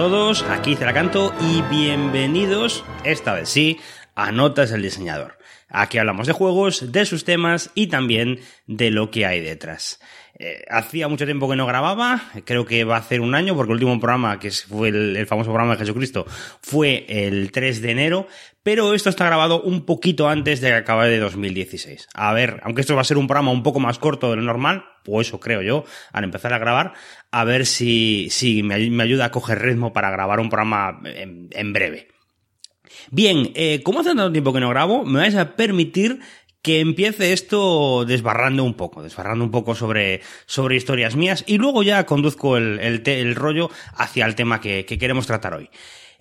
todos, aquí Ceracanto y bienvenidos, esta vez sí, a Notas del Diseñador. Aquí hablamos de juegos, de sus temas y también de lo que hay detrás. Eh, hacía mucho tiempo que no grababa, creo que va a hacer un año, porque el último programa, que fue el, famoso programa de Jesucristo, fue el 3 de enero, pero esto está grabado un poquito antes de que acabe de 2016. A ver, aunque esto va a ser un programa un poco más corto de lo normal, o eso creo yo, al empezar a grabar, a ver si me, ayuda a coger ritmo para grabar un programa en breve. Bien, eh, como hace tanto tiempo que no grabo, me vais a permitir que empiece esto desbarrando un poco, desbarrando un poco sobre, sobre historias mías y luego ya conduzco el, el, rollo hacia el tema que, queremos tratar hoy.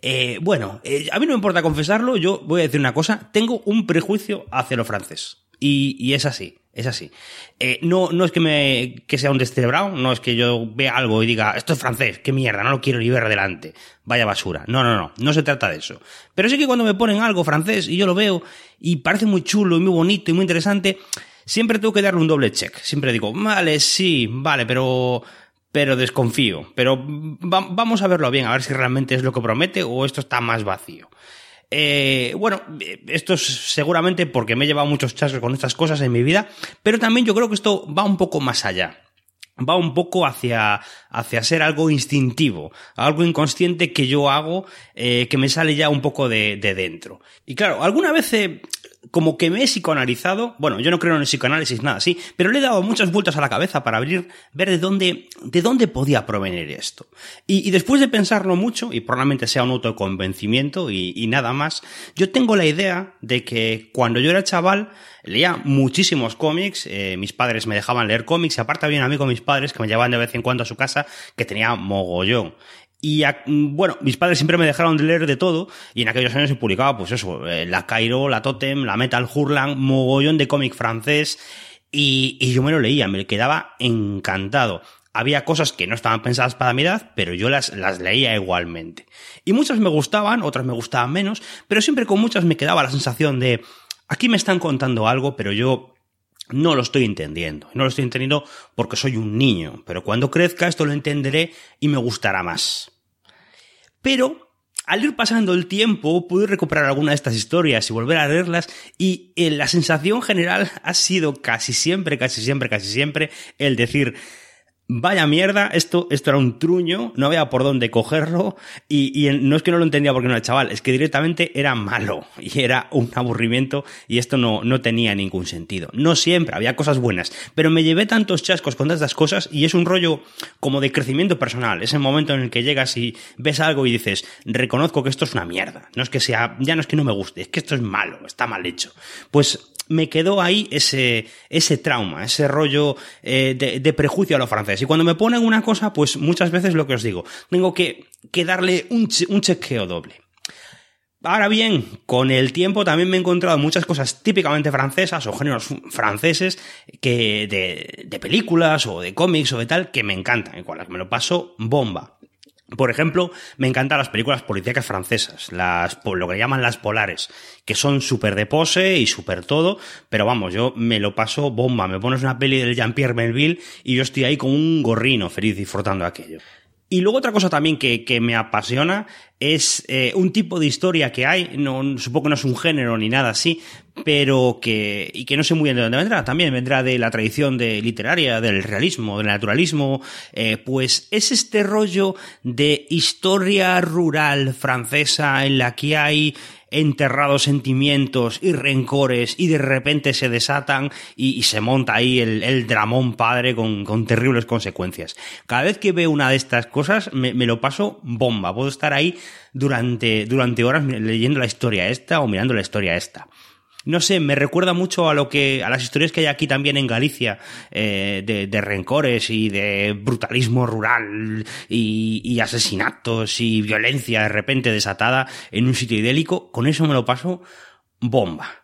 Eh, bueno, eh, a mí no me importa confesarlo, yo voy a decir una cosa, tengo un prejuicio hacia lo francés. Y, y es así. Es así. Eh, no, no es que me que sea un descerebrado, no es que yo vea algo y diga, esto es francés, qué mierda, no lo quiero ni ver delante, vaya basura. No, no, no, no se trata de eso. Pero sí que cuando me ponen algo francés y yo lo veo y parece muy chulo y muy bonito y muy interesante, siempre tengo que darle un doble check. Siempre digo, vale, sí, vale, pero pero desconfío. Pero vamos a verlo bien, a ver si realmente es lo que promete o esto está más vacío. Eh, bueno, esto es seguramente porque me he llevado muchos chascos con estas cosas en mi vida, pero también yo creo que esto va un poco más allá. Va un poco hacia, hacia ser algo instintivo, algo inconsciente que yo hago, eh, que me sale ya un poco de, de dentro. Y claro, alguna vez como que me he psicoanalizado, bueno, yo no creo en el psicoanálisis, nada así, pero le he dado muchas vueltas a la cabeza para abrir, ver de dónde, de dónde podía provenir esto. Y, después de pensarlo mucho, y probablemente sea un autoconvencimiento y, y nada más, yo tengo la idea de que cuando yo era chaval, leía muchísimos cómics, eh, mis padres me dejaban leer cómics, y aparte había un amigo de mis padres que me llevaban de vez en cuando a su casa que tenía mogollón. Y bueno, mis padres siempre me dejaron de leer de todo y en aquellos años se publicaba pues eso, eh, la Cairo, la Totem, la Metal Hurlan, mogollón de cómic francés y, y, yo me lo leía, me quedaba encantado. Había cosas que no estaban pensadas para mi edad, pero yo las, las leía igualmente. Y muchas me gustaban, otras me gustaban menos, pero siempre con muchas me quedaba la sensación de aquí me están contando algo, pero yo no lo estoy entendiendo. No lo estoy entendiendo porque soy un niño, pero cuando crezca esto lo entenderé y me gustará más. Pero al ir pasando el tiempo pude recuperar alguna de estas historias y volver a leerlas y eh, la sensación general ha sido casi siempre, casi siempre, casi siempre el decir, vaya mierda, esto, esto era un truño, no había por dónde cogerlo y, y, no es que no lo entendía porque no era chaval, es que directamente era malo y era un aburrimiento y esto no, no tenía ningún sentido. No siempre, había cosas buenas, pero me llevé tantos chascos con estas cosas y es un rollo como de crecimiento personal, ese momento en el que llegas y ves algo y dices, reconozco que esto es una mierda, no es que sea, ya no es que no me guste, es que esto es malo, está mal hecho. Pues me quedó ahí ese, ese trauma, ese rollo eh, de, prejuicio a lo francés. Y cuando me ponen una cosa, pues muchas veces lo que os digo, tengo que, que darle un, un chequeo doble. Ahora bien, con el tiempo también me he encontrado muchas cosas típicamente francesas o géneros franceses que de, de películas o de cómics o de tal que me encantan las que me lo paso bomba. Por ejemplo, me encantan las películas policíacas francesas, las, lo que llaman las polares, que son súper de pose y súper todo, pero vamos, yo me lo paso bomba, me pones una peli del Jean-Pierre Melville y yo estoy ahí con un gorrino feliz disfrutando aquello. Y luego otra cosa también que, que me apasiona es eh, un tipo de historia que hay, no, supongo que no es un género ni nada así, pero que, y que no sé muy bien de dónde vendrá, también vendrá de la tradición de literaria, del realismo, del naturalismo, eh, pues es este rollo de historia rural francesa en la que hay enterrados sentimientos y rencores y de repente se desatan y, se monta ahí el, el dramón padre con, con, terribles consecuencias. Cada vez que veo una de estas cosas me, me lo paso bomba. Puedo estar ahí durante, durante horas leyendo la historia esta o mirando la historia esta no sé, me recuerda mucho a lo que, a las historias que hay aquí también en Galicia, eh, de, de, rencores y de brutalismo rural y, y, asesinatos y violencia de repente desatada en un sitio idélico, con eso me lo paso bomba.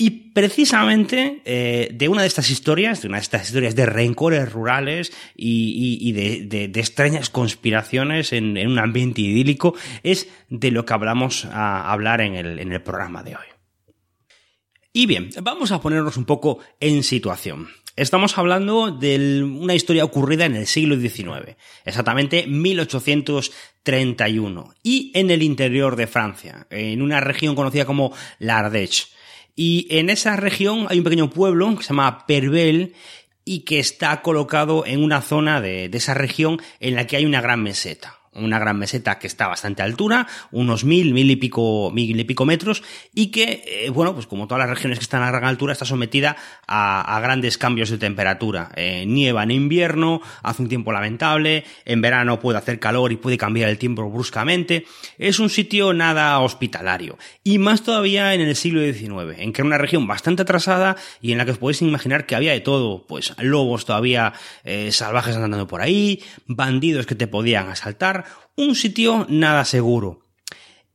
Y precisamente eh, de una de estas historias, de una de estas historias de rencores rurales y, y, y de, de, de, extrañas conspiraciones en, en, un ambiente idílico, es de lo que hablamos a hablar en el, en el programa de hoy. Y bien, vamos a ponernos un poco en situación. Estamos hablando de una historia ocurrida en el siglo XIX, exactamente 1831, y en el interior de Francia, en una región conocida como l'Ardèche. Y en esa región hay un pequeño pueblo que se llama Pervel y que está colocado en una zona de esa región en la que hay una gran meseta una gran meseta que está a bastante altura, unos mil, mil y pico, mil y pico metros, y que, eh, bueno, pues como todas las regiones que están a gran altura, está sometida a, grandes cambios de temperatura. Eh, nieva en invierno, hace un tiempo lamentable, en verano puede hacer calor y puede cambiar el tiempo bruscamente. Es un sitio nada hospitalario. Y más todavía en el siglo XIX, en que era una región bastante atrasada y en la que os podéis imaginar que había de todo, pues lobos todavía eh, salvajes andando por ahí, bandidos que te podían asaltar, un sitio nada seguro.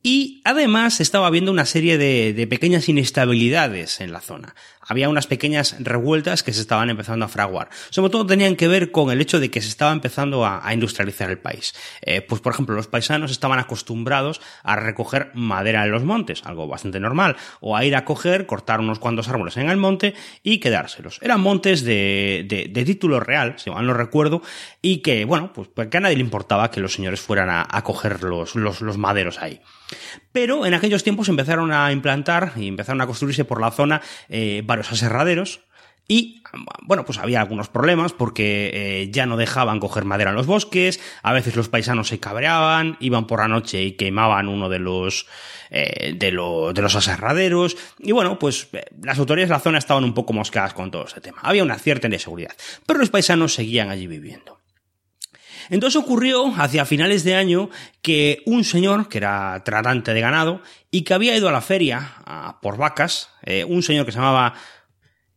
Y además estaba habiendo una serie de, de, pequeñas inestabilidades en la zona había unas pequeñas revueltas que se estaban empezando a fraguar. Sobre todo tenían que ver con el hecho de que se estaba empezando a, industrializar el país. Eh, pues por ejemplo, los paisanos estaban acostumbrados a recoger madera en los montes, algo bastante normal, o a ir a coger, cortar unos cuantos árboles en el monte y quedárselos. Eran montes de, de, título real, si mal no recuerdo, y que, bueno, pues, pues, a nadie le importaba que los señores fueran a, a coger los, los, los maderos ahí. Pero en aquellos tiempos empezaron a implantar y empezaron a construirse por la zona eh, varios aserraderos. Y bueno, pues había algunos problemas porque eh, ya no dejaban coger madera en los bosques, a veces los paisanos se cabreaban, iban por la noche y quemaban uno de los, eh, de, los aserraderos. Y bueno, pues las autoridades de la zona estaban un poco mosqueadas con todo ese tema. Había una cierta inseguridad, pero los paisanos seguían allí viviendo. Entonces ocurrió hacia finales de año que un señor, que era tratante de ganado, y que había ido a la feria por vacas, eh, un señor que se llamaba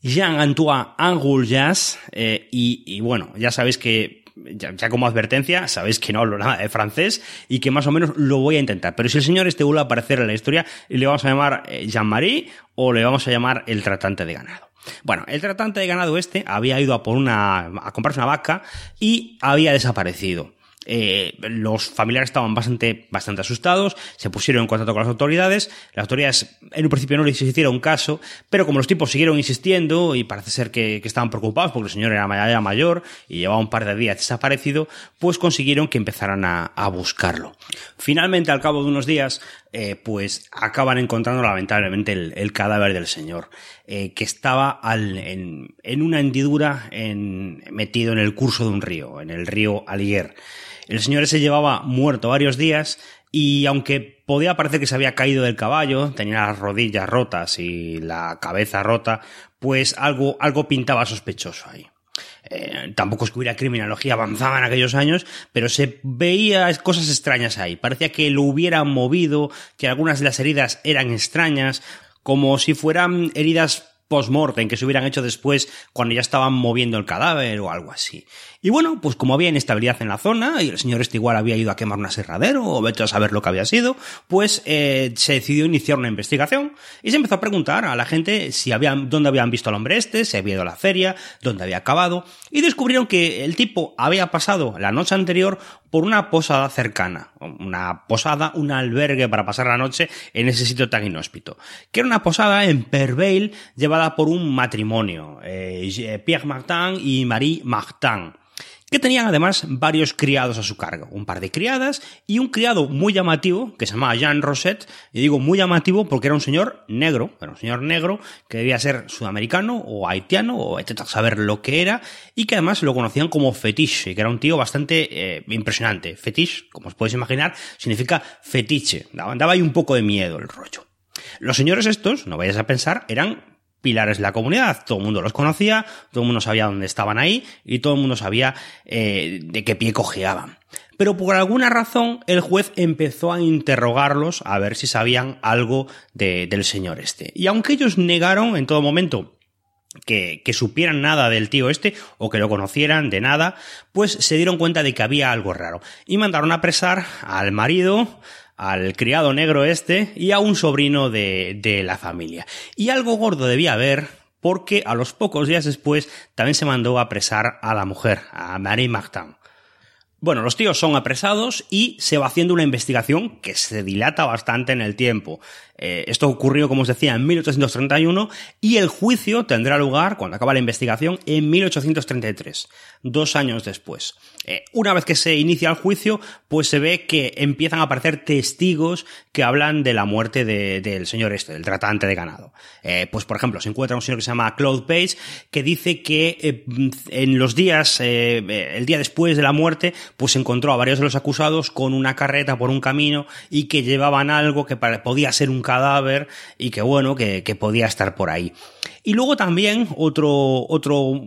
Jean-Antoine Anguljas, eh, y, bueno, ya sabéis que ya, como advertencia, sabéis que no hablo nada de francés y que más o menos lo voy a intentar. Pero si el señor este vuelve a aparecer en la historia, le vamos a llamar eh, Jean-Marie o le vamos a llamar el tratante de ganado. Bueno, el tratante de ganado este había ido a por una, a comprarse una vaca y había desaparecido. Eh, los familiares estaban bastante, bastante asustados, se pusieron en contacto con las autoridades, las autoridades en un principio no les hicieron caso, pero como los tipos siguieron insistiendo y parece ser que, estaban preocupados porque el señor era ya mayor y llevaba un par de días desaparecido, pues consiguieron que empezaran a, buscarlo. Finalmente, al cabo de unos días, eh, pues acaban encontrando lamentablemente el, cadáver del señor, eh, que estaba en, una hendidura metido en el curso de un río, en el río Alier. El señor se llevaba muerto varios días y aunque podía parecer que se había caído del caballo, tenía las rodillas rotas y la cabeza rota, pues algo, algo pintaba sospechoso ahí. Eh, tampoco es que hubiera criminología avanzada en aquellos años, pero se veía cosas extrañas ahí. Parecía que lo hubieran movido, que algunas de las heridas eran extrañas, como si fueran heridas post-mortem que se hubieran hecho después cuando ya estaban moviendo el cadáver o algo así. Y bueno, pues como había inestabilidad en la zona y el señor este había ido a quemar un aserradero o vete a saber lo que había sido, pues eh, se decidió iniciar una investigación y se empezó a preguntar a la gente si habían, dónde habían visto al hombre este, si había ido a la feria, dónde había acabado y descubrieron que el tipo había pasado la noche anterior por una posada cercana, una posada, un albergue para pasar la noche en ese sitio tan inhóspito, que era una posada en Perveil llevada por un matrimonio, eh, Pierre Martin y Marie Martin que tenían además varios criados a su cargo, un par de criadas y un criado muy llamativo que se llamaba Jean Rosette, y digo muy llamativo porque era un señor negro, era un señor negro que debía ser sudamericano o haitiano o etc. saber lo que era y que además lo conocían como fetiche, que era un tío bastante eh, impresionante. Fetiche, como os podéis imaginar, significa fetiche, daba ahí un poco de miedo el rollo. Los señores estos, no vayas a pensar, eran pilares de la comunidad. Todo el mundo los conocía, todo el mundo sabía dónde estaban ahí y todo el mundo sabía eh, de qué pie cojeaban. Pero por alguna razón el juez empezó a interrogarlos a ver si sabían algo del señor este. Y aunque ellos negaron en todo momento que, que, supieran nada del tío este o que lo conocieran de nada, pues se dieron cuenta de que había algo raro y mandaron a apresar al marido, al criado negro este y a un sobrino de, de la familia. Y algo gordo debía haber porque a los pocos días después también se mandó a apresar a la mujer, a Marie Martin. Bueno, los tíos son apresados y se va haciendo una investigación que se dilata bastante en el tiempo. Eh, esto ocurrió, como os decía, en 1831 y el juicio tendrá lugar, cuando acaba la investigación, en 1833, dos años después. Eh, una vez que se inicia el juicio, pues se ve que empiezan a aparecer testigos que hablan de la muerte del señor este, del tratante de ganado. Eh, pues, por ejemplo, se encuentra un señor que se llama Claude Page, que dice que en los días, el día después de la muerte, pues encontró a varios de los acusados con una carreta por un camino y que llevaban algo que podía ser un cadáver y que bueno, que, podía estar por ahí. Y luego también otro, otro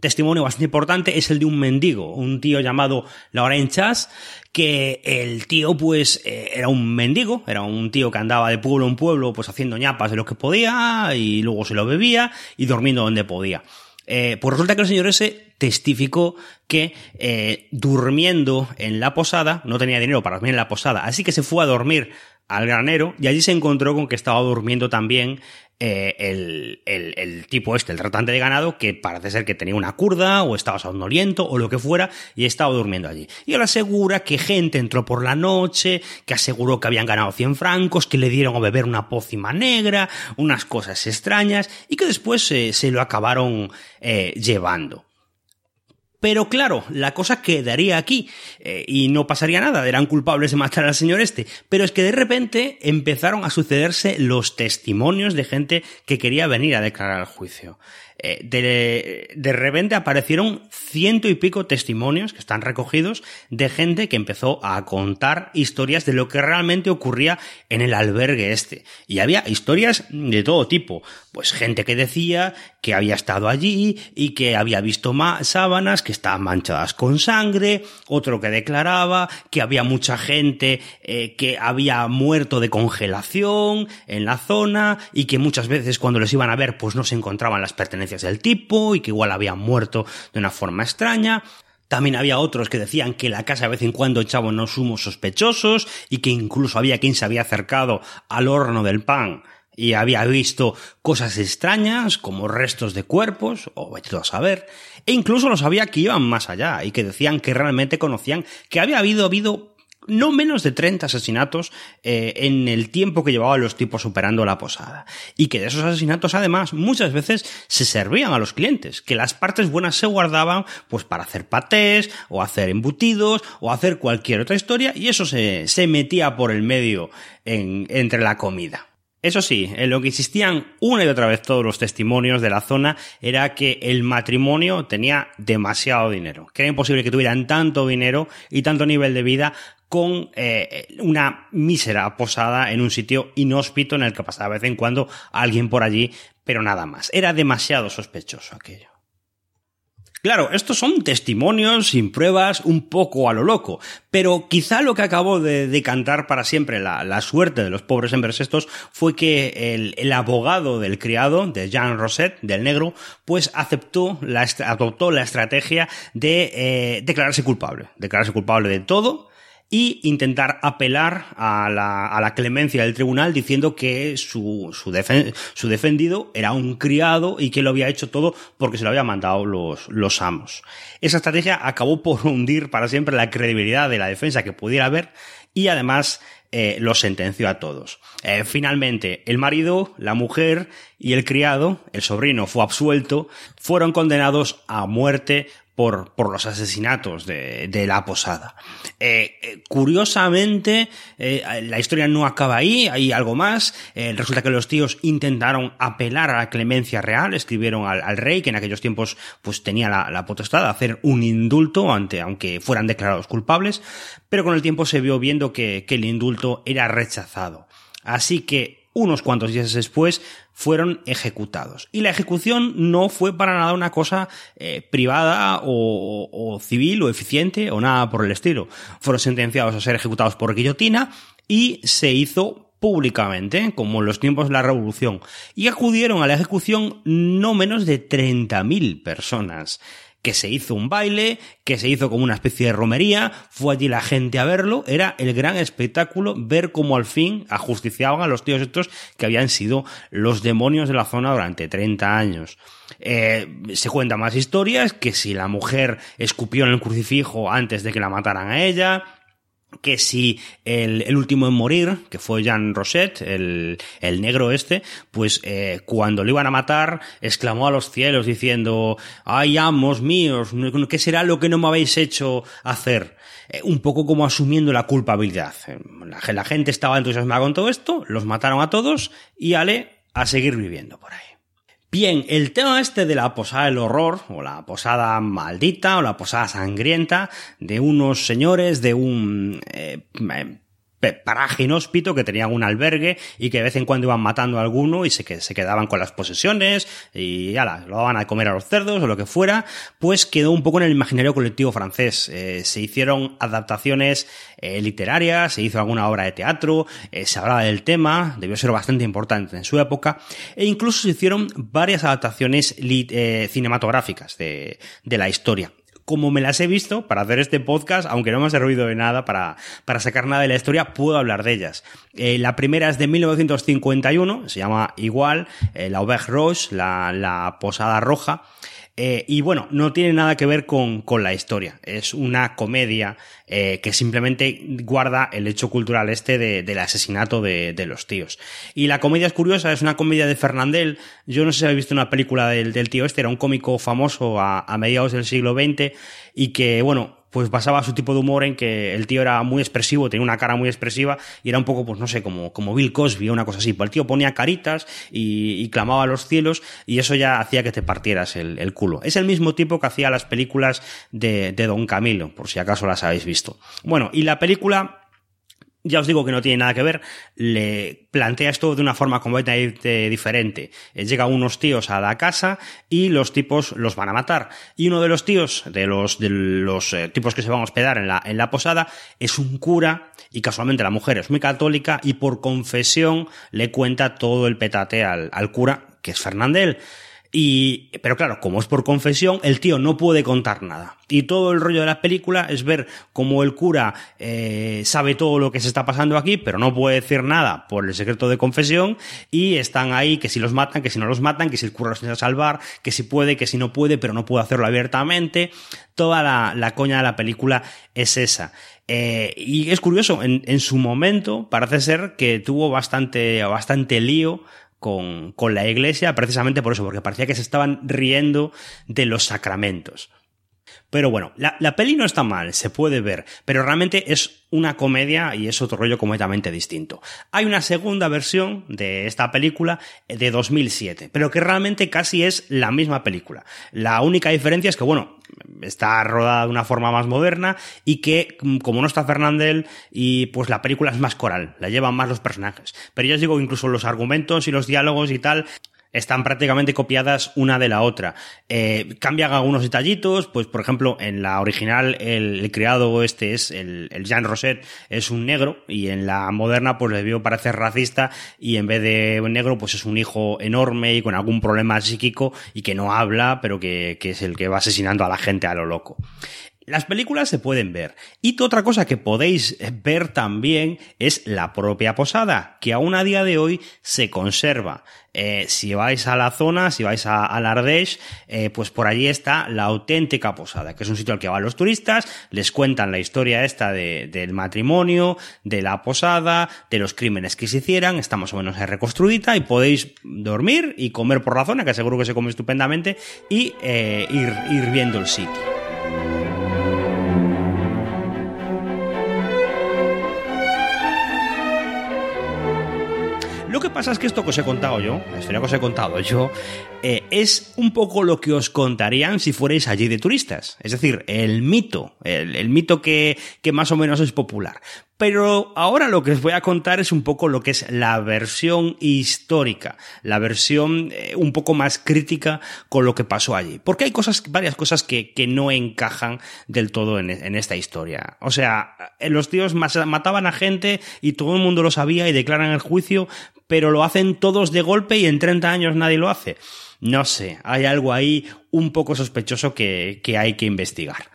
testimonio bastante importante es el de un mendigo, un tío llamado Laurent Chas, que el tío pues eh, era un mendigo, era un tío que andaba de pueblo en pueblo pues haciendo ñapas de lo que podía y luego se lo bebía y durmiendo donde podía. Eh, pues resulta que el señor ese testificó que eh, durmiendo en la posada, no tenía dinero para dormir en la posada, así que se fue a dormir al granero y allí se encontró con que estaba durmiendo también eh, el, el, tipo este, el tratante de ganado, que parece ser que tenía una curda o estaba somnoliento o lo que fuera y estaba durmiendo allí. Y él asegura que gente entró por la noche, que aseguró que habían ganado 100 francos, que le dieron a beber una pócima negra, unas cosas extrañas y que después se lo acabaron eh, llevando. Pero claro, la cosa quedaría aquí eh, y no pasaría nada, eran culpables de matar al señor este. Pero es que de repente empezaron a sucederse los testimonios de gente que quería venir a declarar al juicio. Eh, de, de, repente aparecieron ciento y pico testimonios que están recogidos de gente que empezó a contar historias de lo que realmente ocurría en el albergue este. Y había historias de todo tipo. Pues gente que decía que había estado allí y que había visto sábanas que estaban manchadas con sangre, otro que declaraba que había mucha gente eh, que había muerto de congelación en la zona y que muchas veces cuando les iban a ver pues no se encontraban las pertenencias del tipo y que igual habían muerto de una forma extraña. También había otros que decían que la casa de vez en cuando echaba unos humos sospechosos y que incluso había quien se había acercado al horno del pan y había visto cosas extrañas como restos de cuerpos, o vaya a saber, e incluso los había que iban más allá y que decían que realmente conocían que había habido, habido no menos de 30 asesinatos eh, en el tiempo que llevaban los tipos operando la posada. Y que de esos asesinatos, además, muchas veces se servían a los clientes, que las partes buenas se guardaban pues para hacer patés, o hacer embutidos, o hacer cualquier otra historia, y eso se, se metía por el medio en, entre la comida. Eso sí, en lo que insistían una y otra vez todos los testimonios de la zona era que el matrimonio tenía demasiado dinero, que era imposible que tuvieran tanto dinero y tanto nivel de vida con eh, una mísera posada en un sitio inhóspito en el que pasaba de vez en cuando alguien por allí, pero nada más. Era demasiado sospechoso aquello. Claro, estos son testimonios sin pruebas, un poco a lo loco, pero quizá lo que acabó de decantar para siempre la, suerte de los pobres hombres estos fue que el, abogado del criado, de Jean Rosset, del negro, pues aceptó la, adoptó la estrategia de eh, declararse culpable, declararse culpable de todo, y intentar apelar a la, a la clemencia del tribunal diciendo que su, su, su, defendido era un criado y que lo había hecho todo porque se lo habían mandado los, los amos. Esa estrategia acabó por hundir para siempre la credibilidad de la defensa que pudiera haber y además eh, lo sentenció a todos. Eh, finalmente, el marido, la mujer y el criado, el sobrino fue absuelto, fueron condenados a muerte por, por los asesinatos de, de la posada. Eh, eh curiosamente, eh, la historia no acaba ahí, hay algo más. Resulta que los tíos intentaron apelar a la clemencia real, escribieron al, al rey, que en aquellos tiempos pues tenía la, la, potestad de hacer un indulto, ante, aunque fueran declarados culpables, pero con el tiempo se vio viendo que, que el indulto era rechazado. Así que unos cuantos días después fueron ejecutados. Y la ejecución no fue para nada una cosa eh, privada o, civil o eficiente o nada por el estilo. Fueron sentenciados a ser ejecutados por guillotina y se hizo públicamente, como en los tiempos de la Revolución. Y acudieron a la ejecución no menos de 30.000 personas que se hizo un baile, que se hizo como una especie de romería, fue allí la gente a verlo, era el gran espectáculo ver cómo al fin ajusticiaban a los tíos estos que habían sido los demonios de la zona durante 30 años. Eh, se cuentan más historias, que si la mujer escupió en el crucifijo antes de que la mataran a ella, que si el, último en morir, que fue Jean Roset, el, negro este, pues eh, cuando lo iban a matar, exclamó a los cielos diciendo, ay amos míos, ¿qué será lo que no me habéis hecho hacer? Eh, un poco como asumiendo la culpabilidad. La, la gente estaba entusiasmada con todo esto, los mataron a todos y ale a seguir viviendo por ahí. Bien, el tema este de la posada del horror, o la posada maldita, o la posada sangrienta, de unos señores de un eh, paraje inhóspito que tenían un albergue y que de vez en cuando iban matando a alguno y se, que, se quedaban con las posesiones y ya lo daban a comer a los cerdos o lo que fuera, pues quedó un poco en el imaginario colectivo francés. Eh, se hicieron adaptaciones eh, literarias, se hizo alguna obra de teatro, eh, se hablaba del tema, debió ser bastante importante en su época, e incluso se hicieron varias adaptaciones cinematográficas de, de la historia como me las he visto para hacer este podcast, aunque no me ha servido de nada para, para sacar nada de la historia, puedo hablar de ellas. Eh, la primera es de 1951, se llama igual, eh, la Auberge Roche, la, la Posada Roja. Eh, y bueno, no tiene nada que ver con, con la historia. Es una comedia eh, que simplemente guarda el hecho cultural este de, del asesinato de, de, los tíos. Y la comedia es curiosa, es una comedia de Fernandel. Yo no sé si habéis visto una película del, del tío este, era un cómico famoso a, a mediados del siglo XX y que, bueno, pues basaba su tipo de humor en que el tío era muy expresivo, tenía una cara muy expresiva y era un poco, pues no sé, como, como Bill Cosby o una cosa así. Pues el tío ponía caritas y, clamaba a los cielos y eso ya hacía que te partieras el, culo. Es el mismo tipo que hacía las películas de, de Don Camilo, por si acaso las habéis visto. Bueno, y la película ya os digo que no tiene nada que ver, le plantea esto de una forma completamente diferente. Eh, Llegan unos tíos a la casa y los tipos los van a matar. Y uno de los tíos, de los, de los eh, tipos que se van a hospedar en la, en la posada, es un cura y casualmente la mujer es muy católica y por confesión le cuenta todo el petate al, al cura, que es Fernandel. Y, pero claro, como es por confesión, el tío no puede contar nada. Y todo el rollo de la película es ver cómo el cura eh, sabe todo lo que se está pasando aquí, pero no puede decir nada por el secreto de confesión. Y están ahí que si los matan, que si no los matan, que si el cura los tiene salvar, que si puede, que si no puede, pero no puede hacerlo abiertamente. Toda la, la coña de la película es esa. Eh, y es curioso, en, en, su momento parece ser que tuvo bastante, bastante lío con, con la iglesia precisamente por eso, porque parecía que se estaban riendo de los sacramentos. Pero bueno, la, la, peli no está mal, se puede ver, pero realmente es una comedia y es otro rollo completamente distinto. Hay una segunda versión de esta película de 2007, pero que realmente casi es la misma película. La única diferencia es que, bueno, está rodada de una forma más moderna y que, como no está Fernandel, y pues la película es más coral, la llevan más los personajes. Pero ya os digo, incluso los argumentos y los diálogos y tal están prácticamente copiadas una de la otra. Eh, cambian algunos detallitos, pues por ejemplo, en la original el, criado este es el, el, Jean Roset, es un negro, y en la moderna pues le debió parecer racista, y en vez de un negro pues es un hijo enorme y con algún problema psíquico y que no habla, pero que, que es el que va asesinando a la gente a lo loco. Las películas se pueden ver. Y otra cosa que podéis ver también es la propia posada, que aún a día de hoy se conserva. Eh, si vais a la zona, si vais a, a Ardèche, eh, pues por allí está la auténtica posada, que es un sitio al que van los turistas, les cuentan la historia esta de, del matrimonio, de la posada, de los crímenes que se hicieran, está más o menos reconstruida y podéis dormir y comer por la zona, que seguro que se come estupendamente, y eh, ir viendo el sitio. Lo que pasa es que esto que os he contado yo, la historia que os he contado yo, eh, es un poco lo que os contarían si fuerais allí de turistas. Es decir, el mito, el, el mito que, que más o menos es popular. Pero ahora lo que os voy a contar es un poco lo que es la versión histórica, la versión eh, un poco más crítica con lo que pasó allí. Porque hay cosas, varias cosas que, que no encajan del todo en, en, esta historia. O sea, eh, los tíos mataban a gente y todo el mundo lo sabía y declaran el juicio, pero lo hacen todos de golpe y en 30 años nadie lo hace. No sé, hay algo ahí un poco sospechoso que, que hay que investigar.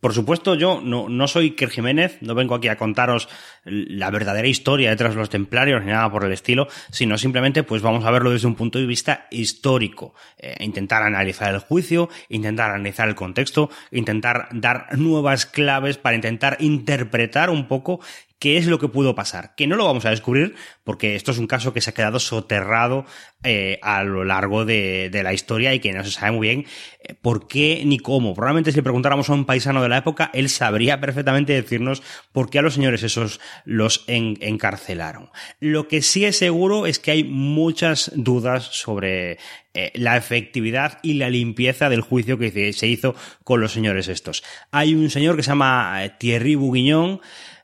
Por supuesto, yo no, no soy Kerr Jiménez, no vengo aquí a contaros la verdadera historia detrás de los templarios ni nada por el estilo, sino simplemente pues vamos a verlo desde un punto de vista histórico, eh, intentar analizar el juicio, intentar analizar el contexto, intentar dar nuevas claves para intentar interpretar un poco qué es lo que pudo pasar. Que no lo vamos a descubrir porque esto es un caso que se ha quedado soterrado eh, a lo largo de, la historia y que no se sabe muy bien eh, por qué ni cómo. Probablemente si le preguntáramos a un paisano de la época, él sabría perfectamente decirnos por qué a los señores esos los en, encarcelaron. Lo que sí es seguro es que hay muchas dudas sobre eh, la efectividad y la limpieza del juicio que se hizo con los señores estos. Hay un señor que se llama Thierry Bourguignon,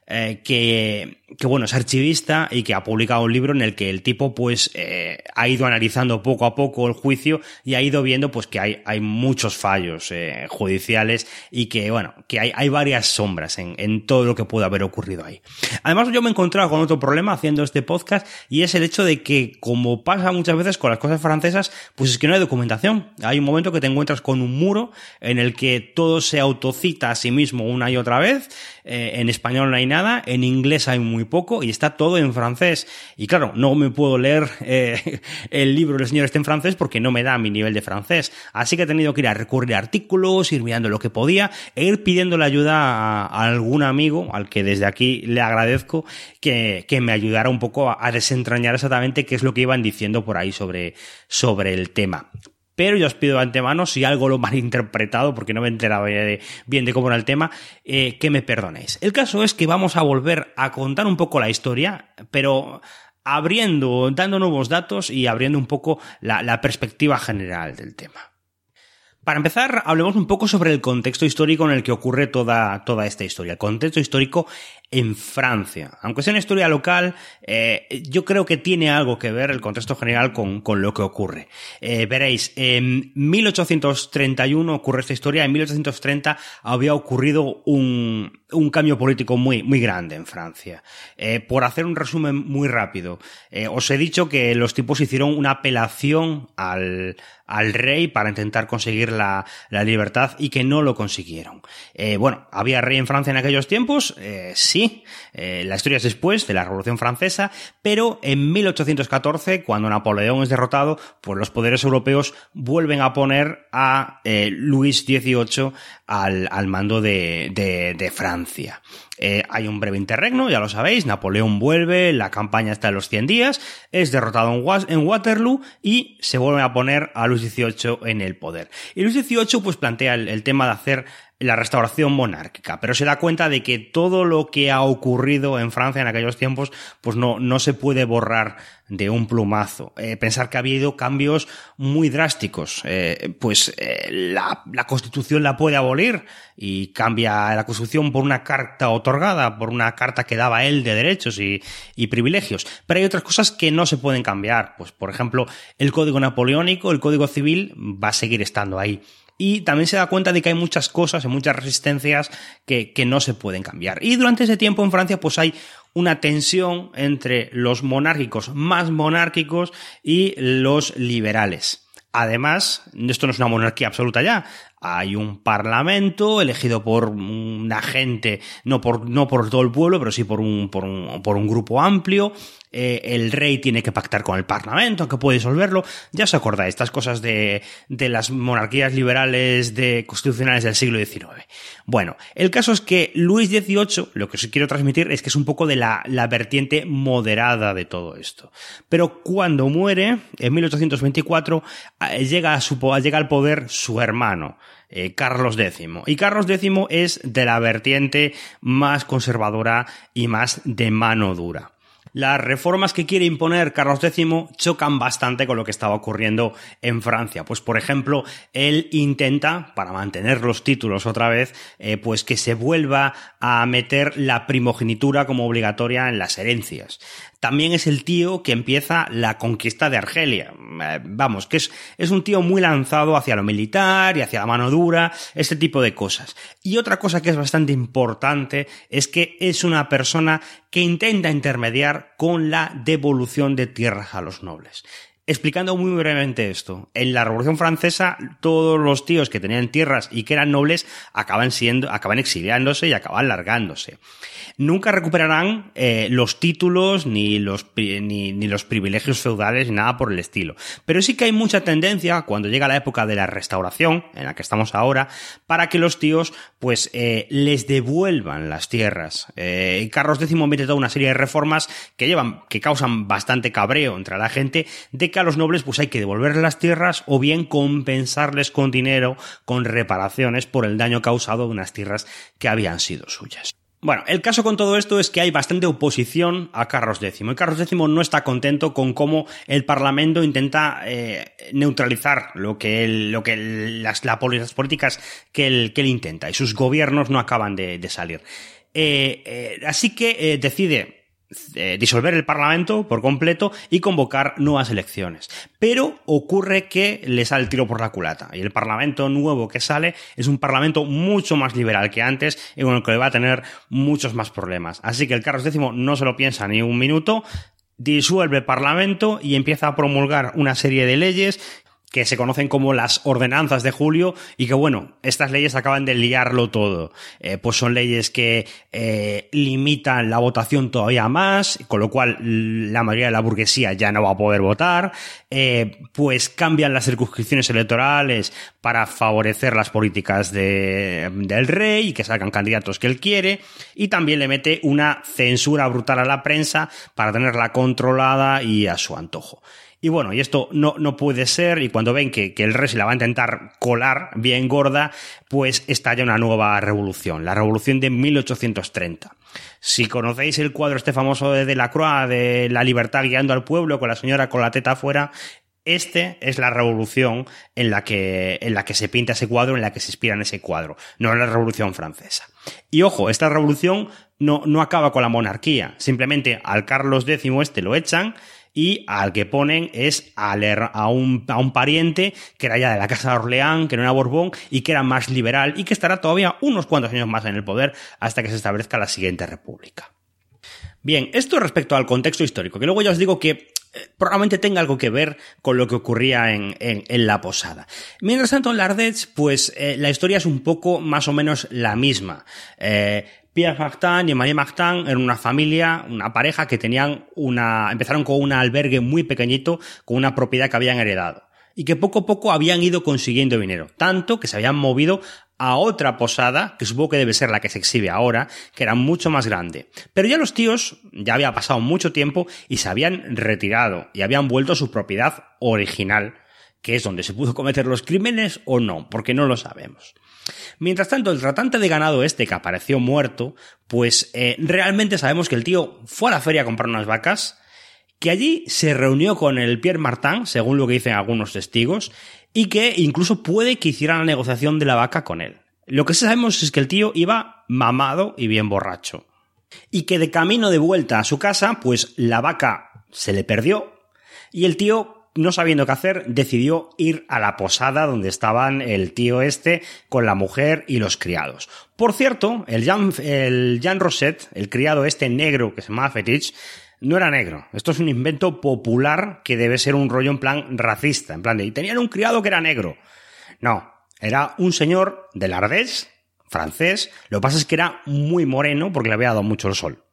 eh, que, que, bueno, es archivista y que ha publicado un libro en el que el tipo pues eh, ha ido analizando poco a poco el juicio y ha ido viendo pues que hay, hay muchos fallos eh, judiciales y que bueno, que hay, hay varias sombras en, en todo lo que puede haber ocurrido ahí. Además yo me he encontrado con otro problema haciendo este podcast y es el hecho de que como pasa muchas veces con las cosas francesas, pues es que no hay documentación. Hay un momento que te encuentras con un muro en el que todo se autocita a sí mismo una y otra vez, en español no hay nada en inglés hay muy poco y está todo en francés. Y claro, no me puedo leer eh, el libro del señor este en francés porque no me da mi nivel de francés. Así que he tenido que ir a recurrir a artículos, ir mirando lo que podía e ir pidiendo la ayuda a, a algún amigo, al que desde aquí le agradezco, que, que me ayudara un poco a, a desentrañar exactamente qué es lo que iban diciendo por ahí sobre, sobre el tema pero yo os pido de antemano, si algo lo malinterpretado, porque no me he enterado bien de cómo era el tema, eh, que me perdonéis. El caso es que vamos a volver a contar un poco la historia, pero abriendo, dando nuevos datos y abriendo un poco la, perspectiva general del tema. Para empezar, hablemos un poco sobre el contexto histórico en el que ocurre toda, toda esta historia. El contexto histórico en Francia. Aunque sea una historia local, eh, yo creo que tiene algo que ver el contexto general con, con lo que ocurre. Eh, veréis, en 1831 ocurre esta historia, en 1830 había ocurrido un, un cambio político muy, muy grande en Francia. Eh, por hacer un resumen muy rápido, os he dicho que los tipos hicieron una apelación al, al rey para intentar conseguir la, la libertad y que no lo consiguieron. Bueno, ¿había rey en Francia en aquellos tiempos? Eh, sí, eh, la historia es después de la Revolución Francesa, pero en 1814, cuando Napoleón es derrotado, pues los poderes europeos vuelven a poner a eh, Luis XVIII al, al mando de, de, Francia. Eh, hay un breve interregno, ya lo sabéis, Napoleón vuelve, la campaña está en los 100 días, es derrotado en, en Waterloo y se vuelve a poner a Luis XVIII en el poder. Y Luis XVIII pues plantea el tema de hacer la restauración monárquica, pero se da cuenta de que todo lo que ha ocurrido en Francia en aquellos tiempos, pues no, no se puede borrar de un plumazo. Eh, pensar que ha habido cambios muy drásticos. Eh, pues eh, la, la, Constitución la puede abolir y cambia la Constitución por una carta otorgada, por una carta que daba él de derechos y, y privilegios. Pero hay otras cosas que no se pueden cambiar. Pues, por ejemplo, el Código Napoleónico, el Código Civil, va a seguir estando ahí y también se da cuenta de que hay muchas cosas y muchas resistencias que, que no se pueden cambiar. Y durante ese tiempo en Francia pues hay una tensión entre los monárquicos más monárquicos y los liberales. Además, esto no es una monarquía absoluta ya, hay un parlamento elegido por una gente, no por, no por todo el pueblo, pero sí por un, por un, por un grupo amplio. Eh, el rey tiene que pactar con el parlamento, que puede disolverlo. Ya os acordáis, estas cosas de, las monarquías liberales de constitucionales del siglo XIX. Bueno, el caso es que Luis XVIII, lo que os quiero transmitir es que es un poco de la, vertiente moderada de todo esto. Pero cuando muere, en 1824, eh, llega al poder su hermano, eh, Carlos X. Y Carlos X es de la vertiente más conservadora y más de mano dura. Las reformas que quiere imponer Carlos X chocan bastante con lo que estaba ocurriendo en Francia. Pues, por ejemplo, él intenta, para mantener los títulos otra vez, eh, pues que se vuelva a meter la primogenitura como obligatoria en las herencias también es el tío que empieza la conquista de Argelia. Eh, vamos, que es, es un tío muy lanzado hacia lo militar y hacia la mano dura, este tipo de cosas. Y otra cosa que es bastante importante es que es una persona que intenta intermediar con la devolución de tierras a los nobles. Explicando muy brevemente esto, en la Revolución Francesa todos los tíos que tenían tierras y que eran nobles acaban siendo, acaban exiliándose y acaban largándose nunca recuperarán eh, los títulos ni los, ni, los privilegios feudales ni nada por el estilo. Pero sí que hay mucha tendencia cuando llega la época de la restauración, en la que estamos ahora, para que los tíos pues eh, les devuelvan las tierras. Eh, Carlos X mete toda una serie de reformas que llevan, que causan bastante cabreo entre la gente, de a los nobles pues hay que devolverles las tierras o bien compensarles con dinero, con reparaciones por el daño causado de unas tierras que habían sido suyas. Bueno, el caso con todo esto es que hay bastante oposición a Carlos X. Y Carlos X no está contento con cómo el Parlamento intenta eh, neutralizar lo que, lo que las, políticas que él, que él intenta. Y sus gobiernos no acaban de, salir. Eh, eh, así que decide eh, disolver el Parlamento por completo y convocar nuevas elecciones. Pero ocurre que le sale el tiro por la culata y el Parlamento nuevo que sale es un Parlamento mucho más liberal que antes y con el que va a tener muchos más problemas. Así que el Carlos X no se lo piensa ni un minuto, disuelve el Parlamento y empieza a promulgar una serie de leyes que se conocen como las ordenanzas de Julio y que bueno, estas leyes acaban de liarlo todo. Eh, pues son leyes que eh, limitan la votación todavía más, con lo cual la mayoría de la burguesía ya no va a poder votar, eh, pues cambian las circunscripciones electorales para favorecer las políticas de, del rey y que salgan candidatos que él quiere, y también le mete una censura brutal a la prensa para tenerla controlada y a su antojo. Y bueno, y esto no, no puede ser, y cuando ven que, que, el rey se la va a intentar colar bien gorda, pues estalla una nueva revolución, la revolución de 1830. Si conocéis el cuadro este famoso de Delacroix de la libertad guiando al pueblo con la señora con la teta afuera, este es la revolución en la que, en la que se pinta ese cuadro, en la que se inspira en ese cuadro, no en la revolución francesa. Y ojo, esta revolución no, no acaba con la monarquía, simplemente al Carlos X este lo echan, y al que ponen es a, un, a un pariente que era ya de la Casa de Orleán, que no era Borbón y que era más liberal y que estará todavía unos cuantos años más en el poder hasta que se establezca la siguiente república. Bien, esto respecto al contexto histórico, que luego ya os digo que probablemente tenga algo que ver con lo que ocurría en, en, la posada. Mientras tanto, en Lardets, pues eh, la historia es un poco más o menos la misma. Eh, Pierre Martin y Marie Martin eran una familia, una pareja que tenían una, empezaron con un albergue muy pequeñito, con una propiedad que habían heredado. Y que poco a poco habían ido consiguiendo dinero. Tanto que se habían movido a otra posada, que supongo que debe ser la que se exhibe ahora, que era mucho más grande. Pero ya los tíos, ya había pasado mucho tiempo y se habían retirado y habían vuelto a su propiedad original, que es donde se pudo cometer los crímenes o no, porque no lo sabemos. Mientras tanto, el tratante de ganado este que apareció muerto, pues eh, realmente sabemos que el tío fue a la feria a comprar unas vacas, que allí se reunió con el Pierre Martin, según lo que dicen algunos testigos, y que incluso puede que hiciera la negociación de la vaca con él. Lo que sabemos es que el tío iba mamado y bien borracho. Y que de camino de vuelta a su casa, pues la vaca se le perdió y el tío no sabiendo qué hacer, decidió ir a la posada donde estaban el tío este con la mujer y los criados. Por cierto, el Jean, el el criado este negro que se llama Fetich, no era negro. Esto es un invento popular que debe ser un rollo en plan racista, en plan de, y tenían un criado que era negro. No, era un señor del Ardés, francés, lo que pasa es que era muy moreno porque le había dado mucho el sol.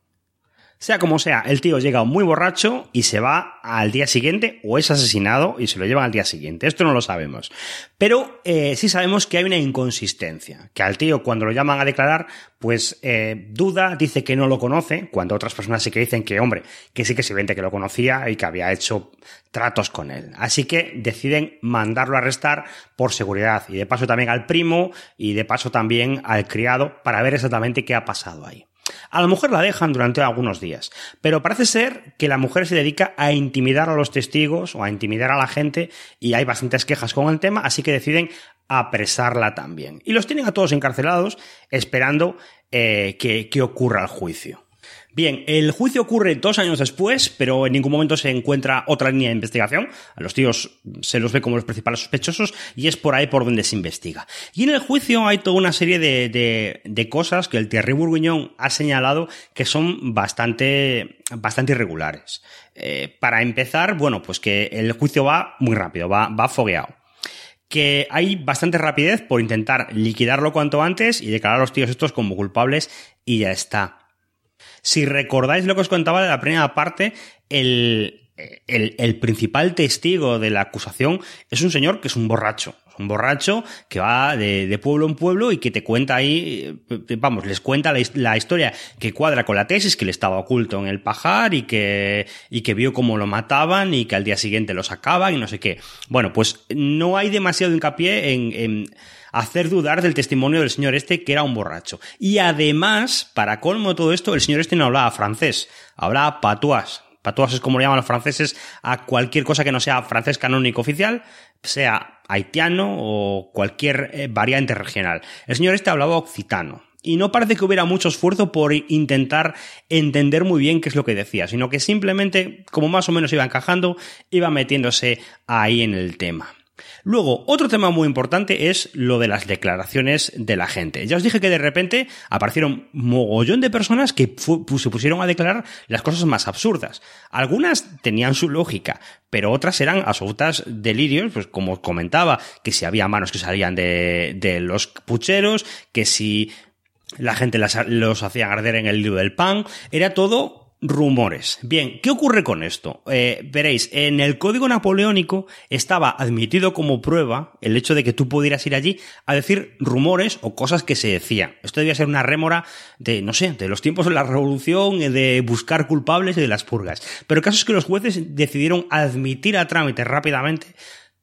Sea como sea, el tío llega muy borracho y se va al día siguiente o es asesinado y se lo llevan al día siguiente. Esto no lo sabemos. Pero eh, sí sabemos que hay una inconsistencia. Que al tío cuando lo llaman a declarar, pues eh, duda, dice que no lo conoce, cuando otras personas sí que dicen que, hombre, que sí que se vende que lo conocía y que había hecho tratos con él. Así que deciden mandarlo a arrestar por seguridad y de paso también al primo y de paso también al criado para ver exactamente qué ha pasado ahí. A la mujer la dejan durante algunos días, pero parece ser que la mujer se dedica a intimidar a los testigos o a intimidar a la gente y hay bastantes quejas con el tema, así que deciden apresarla también. Y los tienen a todos encarcelados esperando eh, que, que ocurra el juicio. Bien, el juicio ocurre dos años después, pero en ningún momento se encuentra otra línea de investigación. A los tíos se los ve como los principales sospechosos y es por ahí por donde se investiga. Y en el juicio hay toda una serie de, de, cosas que el Thierry Bourguignon ha señalado que son bastante, bastante irregulares. Eh, para empezar, bueno, pues que el juicio va muy rápido, va, va fogueado que hay bastante rapidez por intentar liquidarlo cuanto antes y declarar a los tíos estos como culpables y ya está. Si recordáis lo que os contaba de la primera parte, el, el, principal testigo de la acusación es un señor que es un borracho. Un borracho que va de, pueblo en pueblo y que te cuenta ahí, eh, vamos, les cuenta la, historia que cuadra con la tesis, que le estaba oculto en el pajar y que, y que vio cómo lo mataban y que al día siguiente lo sacaban y no sé qué. Bueno, pues no hay demasiado hincapié en hacer dudar del testimonio del señor este que era un borracho. Y además, para colmo de todo esto, el señor este no hablaba francés, hablaba patuas. Patuas es como le llaman los franceses a cualquier cosa que no sea francés canónico oficial, sea haitiano o cualquier eh, variante regional. El señor este hablaba occitano. Y no parece que hubiera mucho esfuerzo por intentar entender muy bien qué es lo que decía, sino que simplemente, como más o menos iba encajando, iba metiéndose ahí en el tema. Luego, otro tema muy importante es lo de las declaraciones de la gente. Ya os dije que de repente aparecieron mogollón de personas que se pusieron a declarar las cosas más absurdas. Algunas tenían su lógica, pero otras eran absolutas delirios, pues como comentaba, que si había manos que salían de, de los pucheros, que si la gente los hacía arder en el lío del pan, era todo rumores. Bien, ¿qué ocurre con esto? Eh, veréis, en el código napoleónico estaba admitido como prueba el hecho de que tú pudieras ir allí a decir rumores o cosas que se decían. Esto debía ser una rémora de, no sé, de los tiempos de la revolución, de buscar culpables y de las purgas. Pero el caso es que los jueces decidieron admitir a trámite rápidamente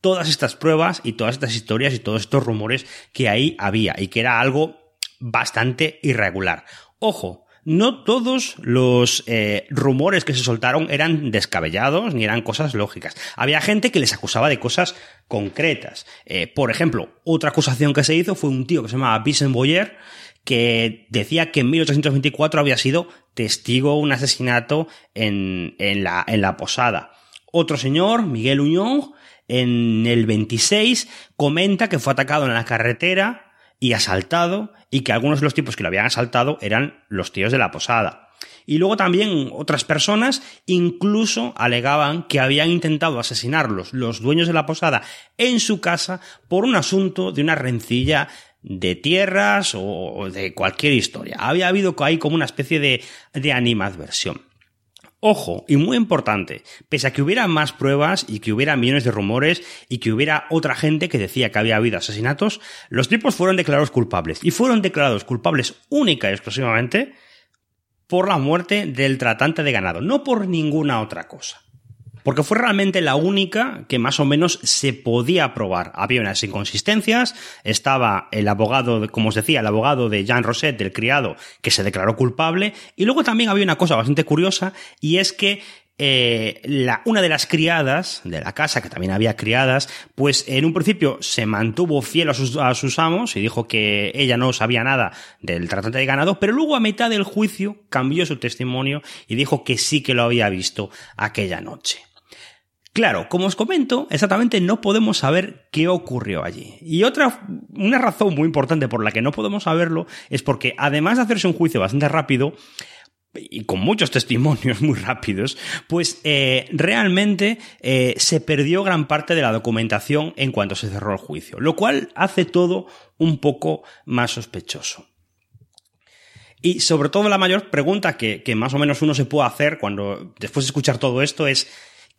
todas estas pruebas y todas estas historias y todos estos rumores que ahí había y que era algo bastante irregular. Ojo, no todos los eh, rumores que se soltaron eran descabellados ni eran cosas lógicas. Había gente que les acusaba de cosas concretas. Eh, por ejemplo, otra acusación que se hizo fue un tío que se llamaba Vincent Boyer, que decía que en 1824 había sido testigo de un asesinato en, en, la, en la posada. Otro señor, Miguel Uñón, en el 26 comenta que fue atacado en la carretera y asaltado y que algunos de los tipos que lo habían asaltado eran los tíos de la posada. Y luego también otras personas incluso alegaban que habían intentado asesinarlos los dueños de la posada en su casa por un asunto de una rencilla de tierras o de cualquier historia. Había habido ahí como una especie de, de animadversión. Ojo, y muy importante, pese a que hubiera más pruebas y que hubiera millones de rumores y que hubiera otra gente que decía que había habido asesinatos, los tipos fueron declarados culpables. Y fueron declarados culpables única y exclusivamente por la muerte del tratante de ganado, no por ninguna otra cosa porque fue realmente la única que más o menos se podía probar. Había unas inconsistencias, estaba el abogado, como os decía, el abogado de Jean Roset, del criado, que se declaró culpable, y luego también había una cosa bastante curiosa, y es que eh, la, una de las criadas de la casa, que también había criadas, pues en un principio se mantuvo fiel a sus, a sus, amos y dijo que ella no sabía nada del tratante de ganado, pero luego a mitad del juicio cambió su testimonio y dijo que sí que lo había visto aquella noche. Claro, como os comento, exactamente no podemos saber qué ocurrió allí. Y otra, una razón muy importante por la que no podemos saberlo es porque además de hacerse un juicio bastante rápido, y con muchos testimonios muy rápidos, pues eh, realmente eh, se perdió gran parte de la documentación en cuanto se cerró el juicio, lo cual hace todo un poco más sospechoso. Y sobre todo la mayor pregunta que, que más o menos uno se puede hacer cuando después de escuchar todo esto es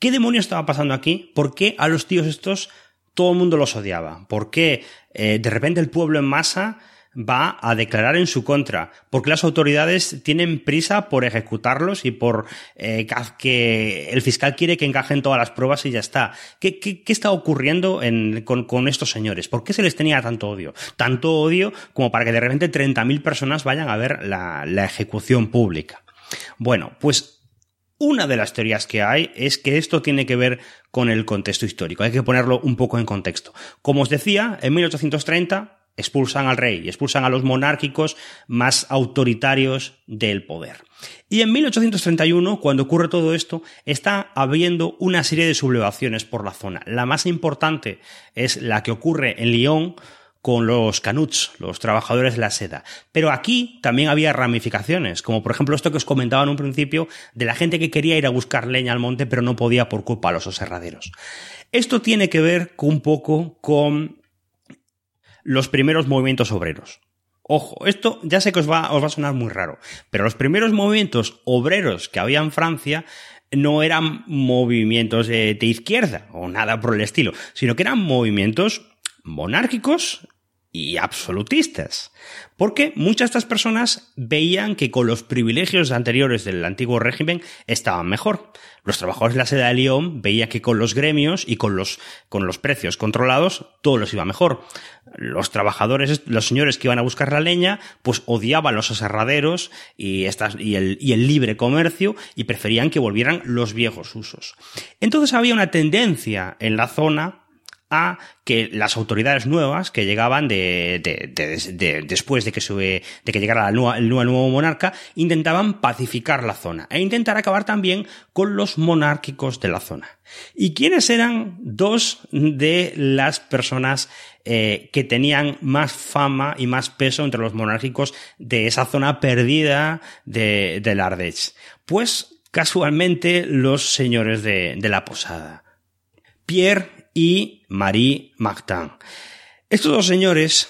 ¿Qué demonios estaba pasando aquí? ¿Por qué a los tíos estos todo el mundo los odiaba? ¿Por qué eh, de repente el pueblo en masa va a declarar en su contra, porque las autoridades tienen prisa por ejecutarlos y por eh, que el fiscal quiere que encajen todas las pruebas y ya está. ¿Qué, está ocurriendo en, con, estos señores? ¿Por qué se les tenía tanto odio? Tanto odio como para que de repente 30.000 personas vayan a ver la ejecución pública. Bueno, pues una de las teorías que hay es que esto tiene que ver con el contexto histórico. Hay que ponerlo un poco en contexto. Como os decía, en 1830 expulsan al rey expulsan a los monárquicos más autoritarios del poder. Y en 1831, cuando ocurre todo esto, está habiendo una serie de sublevaciones por la zona. La más importante es la que ocurre en Lyon, con los canuts, los trabajadores de la seda. Pero aquí también había ramificaciones, como por ejemplo esto que os comentaba en un principio de la gente que quería ir a buscar leña al monte pero no podía por culpa de los aserraderos. Esto tiene que ver un poco con los primeros movimientos obreros. Ojo, esto ya sé que os va, a sonar muy raro, pero los primeros movimientos obreros que había en Francia no eran movimientos de izquierda o nada por el estilo, sino que eran movimientos monárquicos y absolutistas. Porque muchas de estas personas veían que con los privilegios anteriores del antiguo régimen estaban mejor. Los trabajadores de la seda de Lyon veían que con los gremios y con los, con los precios controlados todo les iba mejor. Los trabajadores, los señores que iban a buscar la leña, pues odiaban los aserraderos y, estas, y, el, y el libre comercio y preferían que volvieran los viejos usos. Entonces había una tendencia en la zona a que las autoridades nuevas que llegaban de, de, de, de después de que, sube, de que llegara el nuevo, monarca intentaban pacificar la zona e intentar acabar también con los monárquicos de la zona. ¿Y quiénes eran dos de las personas eh, que tenían más fama y más peso entre los monárquicos de esa zona perdida de, del Ardèche? Pues casualmente los señores de, de la posada. Pierre y Marie Martin. Estos dos señores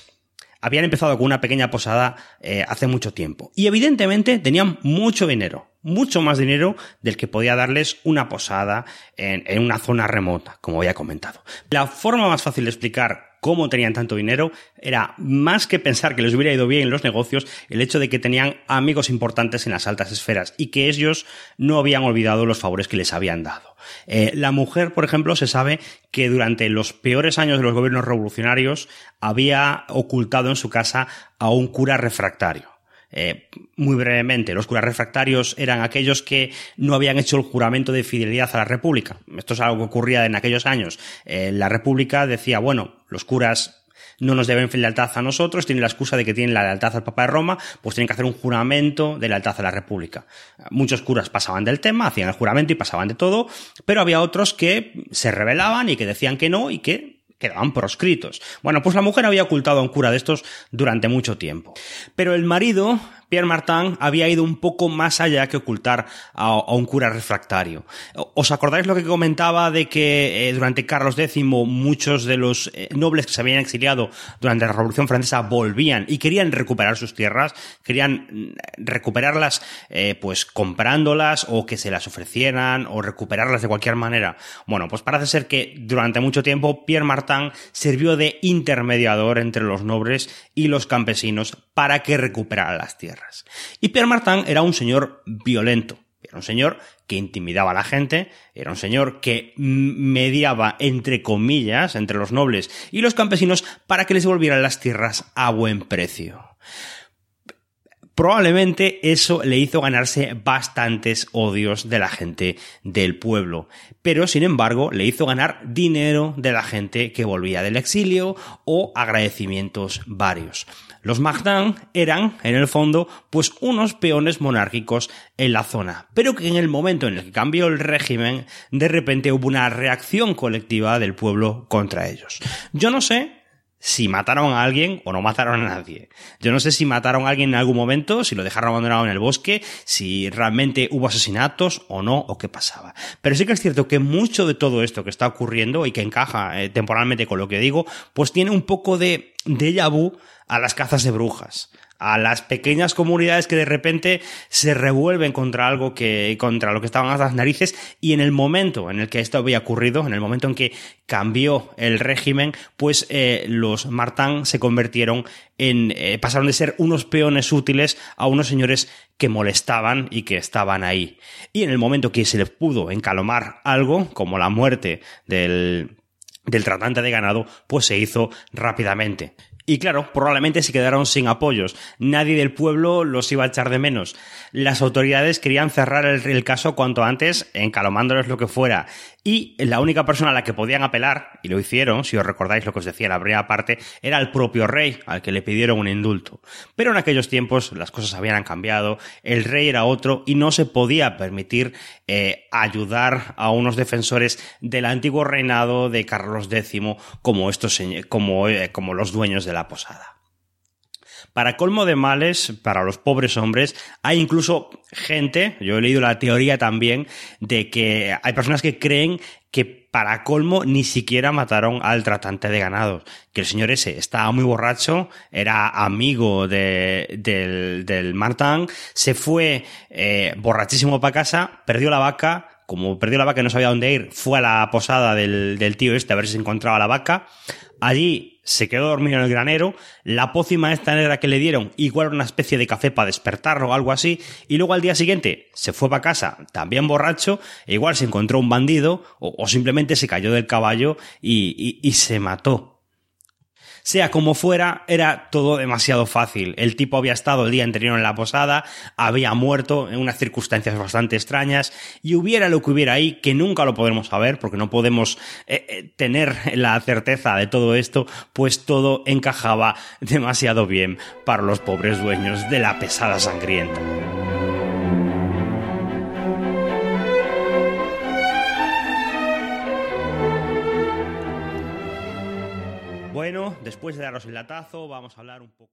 habían empezado con una pequeña posada eh, hace mucho tiempo y evidentemente tenían mucho dinero, mucho más dinero del que podía darles una posada en, en una zona remota, como había comentado. La forma más fácil de explicar cómo tenían tanto dinero, era más que pensar que les hubiera ido bien en los negocios, el hecho de que tenían amigos importantes en las altas esferas y que ellos no habían olvidado los favores que les habían dado. Eh, la mujer, por ejemplo, se sabe que durante los peores años de los gobiernos revolucionarios había ocultado en su casa a un cura refractario. Eh, muy brevemente, los curas refractarios eran aquellos que no habían hecho el juramento de fidelidad a la República. Esto es algo que ocurría en aquellos años. Eh, la República decía, bueno, los curas no nos deben lealtad a nosotros, tienen la excusa de que tienen la lealtad al Papa de Roma, pues tienen que hacer un juramento de lealtad a la República. Muchos curas pasaban del tema, hacían el juramento y pasaban de todo, pero había otros que se rebelaban y que decían que no y que quedaban proscritos. Bueno, pues la mujer había ocultado a un cura de estos durante mucho tiempo. Pero el marido Pierre Martin había ido un poco más allá que ocultar a, un cura refractario. ¿Os acordáis lo que comentaba de que eh, durante Carlos X muchos de los eh, nobles que se habían exiliado durante la Revolución Francesa volvían y querían recuperar sus tierras, querían mm, recuperarlas eh, pues comprándolas o que se las ofrecieran o recuperarlas de cualquier manera? Bueno, pues parece ser que durante mucho tiempo Pierre Martin sirvió de intermediador entre los nobles y los campesinos para que recuperaran las tierras. Y Pierre Martin era un señor violento. Era un señor que intimidaba a la gente, era un señor que mediaba, entre comillas, entre los nobles y los campesinos para que les devolvieran las tierras a buen precio. Probablemente eso le hizo ganarse bastantes odios de la gente del pueblo, pero sin embargo le hizo ganar dinero de la gente que volvía del exilio o agradecimientos varios. Los Magdan eran, en el fondo, pues unos peones monárquicos en la zona, pero que en el momento en el que cambió el régimen, de repente hubo una reacción colectiva del pueblo contra ellos. Yo no sé si mataron a alguien o no mataron a nadie. Yo no sé si mataron a alguien en algún momento, si lo dejaron abandonado en el bosque, si realmente hubo asesinatos o no, o qué pasaba. Pero sí que es cierto que mucho de todo esto que está ocurriendo y que encaja eh, temporalmente con lo que digo, pues tiene un poco de déjà vu a las cazas de brujas, a las pequeñas comunidades que de repente se revuelven contra algo que, contra lo que estaban a las narices y en el momento en el que esto había ocurrido, en el momento en que cambió el régimen, pues eh, los Martán se convirtieron en, eh, pasaron de ser unos peones útiles a unos señores que molestaban y que estaban ahí. Y en el momento que se les pudo encalomar algo, como la muerte del, del tratante de ganado, pues se hizo rápidamente. Y claro, probablemente se quedaron sin apoyos. Nadie del pueblo los iba a echar de menos. Las autoridades querían cerrar el, caso cuanto antes, encalomándoles lo que fuera. Y la única persona a la que podían apelar, y lo hicieron, si os recordáis lo que os decía la primera parte, era el propio rey, al que le pidieron un indulto. Pero en aquellos tiempos las cosas habían cambiado, el rey era otro y no se podía permitir eh, ayudar a unos defensores del antiguo reinado de Carlos X como estos, como, eh, como los dueños de la posada. Para colmo de males, para los pobres hombres, hay incluso gente, yo he leído la teoría también, de que hay personas que creen que para colmo ni siquiera mataron al tratante de ganados. Que el señor ese estaba muy borracho, era amigo de, del, del Martin, se fue eh, borrachísimo para casa, perdió la vaca, como perdió la vaca y no sabía dónde ir, fue a la posada del, del tío este a ver si se encontraba la vaca. Allí se quedó dormido en el granero, la pócima esta negra que le dieron, igual una especie de café para despertarlo o algo así, y luego al día siguiente se fue para casa, también borracho, e igual se encontró un bandido, o, simplemente se cayó del caballo y se mató. Sea como fuera, era todo demasiado fácil. El tipo había estado el día anterior en la posada, había muerto en unas circunstancias bastante extrañas, y hubiera lo que hubiera ahí, que nunca lo podremos saber, porque no podemos eh, eh, tener la certeza de todo esto, pues todo encajaba demasiado bien para los pobres dueños de la pesada sangrienta. Después de daros el latazo, vamos a hablar un poco.